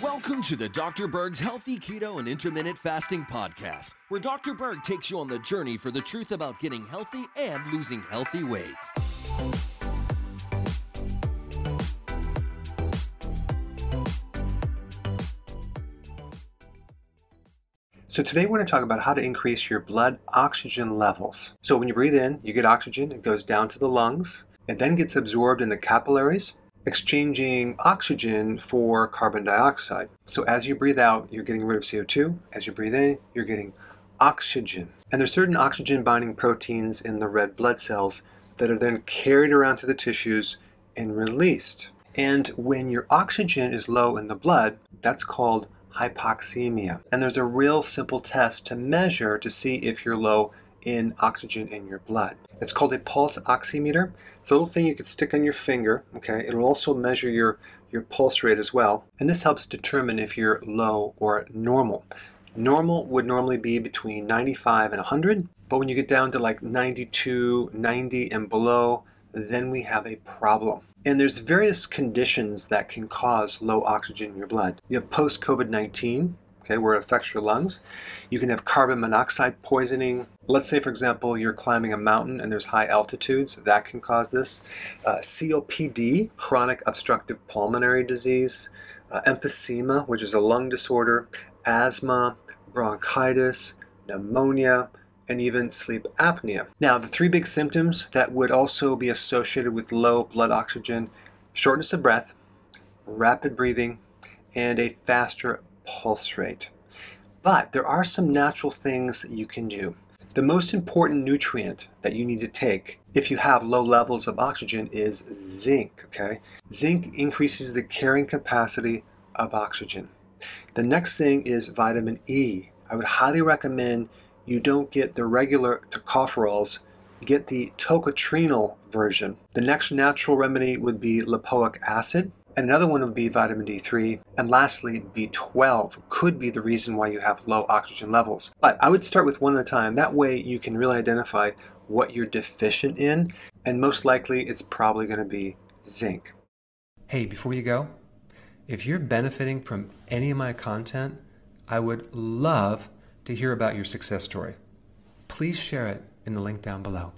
Welcome to the Dr. Berg's Healthy Keto and Intermittent Fasting Podcast, where Dr. Berg takes you on the journey for the truth about getting healthy and losing healthy weight. So today we're going to talk about how to increase your blood oxygen levels. So when you breathe in, you get oxygen, it goes down to the lungs, it then gets absorbed in the capillaries, exchanging oxygen for carbon dioxide. So as you breathe out, you're getting rid of CO2. As you breathe in, you're getting oxygen. And there's certain oxygen binding proteins in the red blood cells that are then carried around to the tissues and released. And when your oxygen is low in the blood, that's called hypoxemia. And there's a real simple test to measure to see if you're low in oxygen in your blood. It's called a pulse oximeter. It's a little thing you can stick on your finger, okay? It'll also measure your, your pulse rate as well. And this helps determine if you're low or normal. Normal would normally be between 95 and 100, but when you get down to like 92, 90 and below, then we have a problem. And there's various conditions that can cause low oxygen in your blood. You have post COVID 19, okay, where it affects your lungs. You can have carbon monoxide poisoning. Let's say, for example, you're climbing a mountain and there's high altitudes, that can cause this. Uh, COPD, chronic obstructive pulmonary disease, uh, emphysema, which is a lung disorder, asthma, bronchitis, pneumonia, and even sleep apnea. Now, the three big symptoms that would also be associated with low blood oxygen shortness of breath, rapid breathing, and a faster pulse rate. But there are some natural things that you can do. The most important nutrient that you need to take if you have low levels of oxygen is zinc, okay? Zinc increases the carrying capacity of oxygen. The next thing is vitamin E. I would highly recommend you don't get the regular tocopherols, get the tocotrienol version. The next natural remedy would be lipoic acid, and another one would be vitamin D3. And lastly, B12 could be the reason why you have low oxygen levels. But I would start with one at a time. That way you can really identify what you're deficient in, and most likely it's probably going to be zinc. Hey, before you go, if you're benefiting from any of my content, I would love to hear about your success story. Please share it in the link down below.